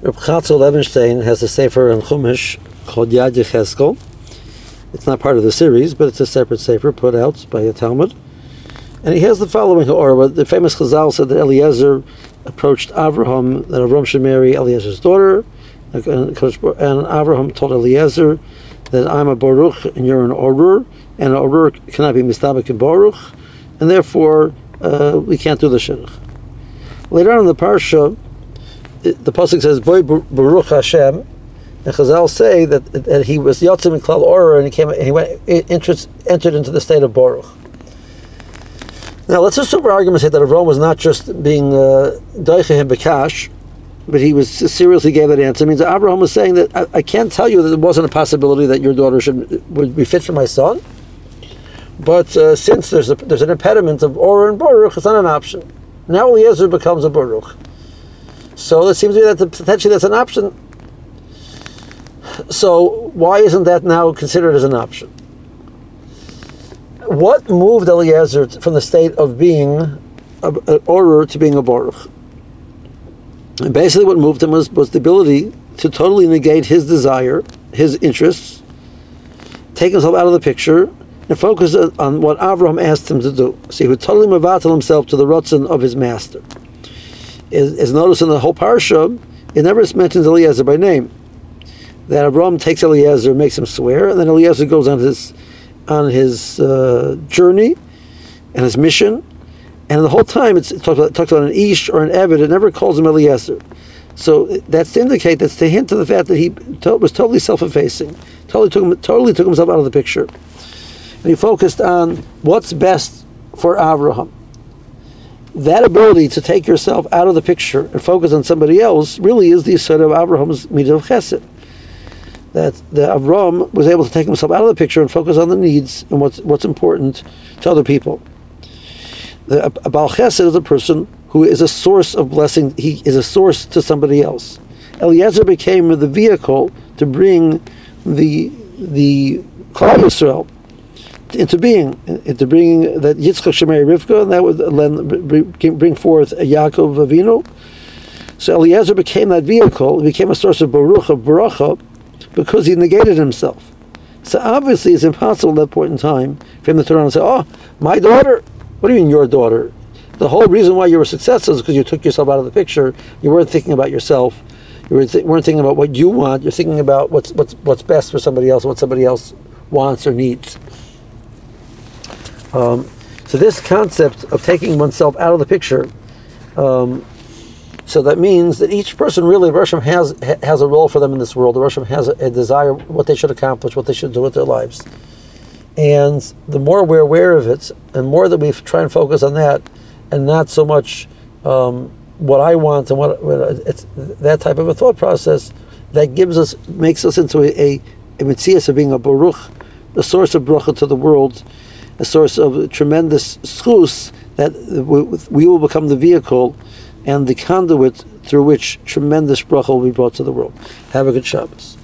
Reb Chatzkel Levenstein has a sefer in Chumash called Yad Yecheskel. It's not part of the series, but it's a separate sefer put out by a talmid. And he has the following or the famous Chazal said that Eliezer approached Avraham, that Avraham should marry Eliezer's daughter. And Avraham told Eliezer that I'm a Baruch and you're an Orur, and an Orur cannot be Misdabek in Baruch, and therefore uh, we can't do the Shidduch. Later on in the Parsha, the pasuk says, "Bo Baruch Hashem," and Chazal say that, that he was Yotzim in Klal Orur, and he came and he went entered, entered into the state of Baruch. Now let's assume for argument's sake that Avram was not just being uh, Daichahim Bekash, but he was seriously gave that answer. It means Abraham was saying that I, I, can't tell you that it wasn't a possibility that your daughter should would be fit for my son. But uh, since there's a, there's an impediment of Or and Baruch, it's not an option. Now Eliezer becomes a Baruch. So it seems to me that potentially that's an option. So why isn't that now considered as an option? What moved Eliezer from the state of being an Orur to being a Baruch? And basically, what moved him was, was the ability to totally negate his desire, his interests, take himself out of the picture, and focus on what Avram asked him to do. So he would totally mavatal himself to the rotzen of his master is, is noticed in the whole parsha, it never mentions Eliezer by name. That Abraham takes Eliezer, makes him swear, and then Eliezer goes on his on his uh, journey and his mission, and the whole time it's, it talks, about, it talks about an Ish or an Evid. It never calls him Eliezer. So that's to indicate that's to hint to the fact that he to, was totally self-effacing, totally took him, totally took himself out of the picture, and he focused on what's best for Abraham that ability to take yourself out of the picture and focus on somebody else really is the sort of Abraham's midah of chesed. That the Avram was able to take himself out of the picture and focus on the needs and what's what's important to other people. The a Baal Chesed is a person who is a source of blessing. He is a source to somebody else. Eliezer became the vehicle to bring the the Klal Yisrael into being, into bringing that Yitzchak Shemay Rivka, and that would then bring forth Yaakov Avinu. So Eliezer became that vehicle, became a source of Baruch, of Baruch, because he negated himself. So obviously it's impossible at that point in time for him to turn around and say, oh, my daughter? What do you mean your daughter? The whole reason why you were successful is because you took yourself out of the picture. You weren't thinking about yourself. You weren't, th- weren't thinking about what you want. You're thinking about what's, what's, what's best for somebody else, what somebody else wants or needs. Um, so this concept of taking oneself out of the picture, um, so that means that each person really, Rosham has has a role for them in this world. The Rosham has a, a, desire, what they should accomplish, what they should do with their lives. And the more we're aware of it, and more that we try and focus on that, and not so much um, what I want and what, it's that type of a thought process that gives us, makes us into a, a, a of being a baruch, the source of bracha to the world a source of tremendous schus that we will become the vehicle and the conduit through which tremendous bracha will be brought to the world. Have a good Shabbos.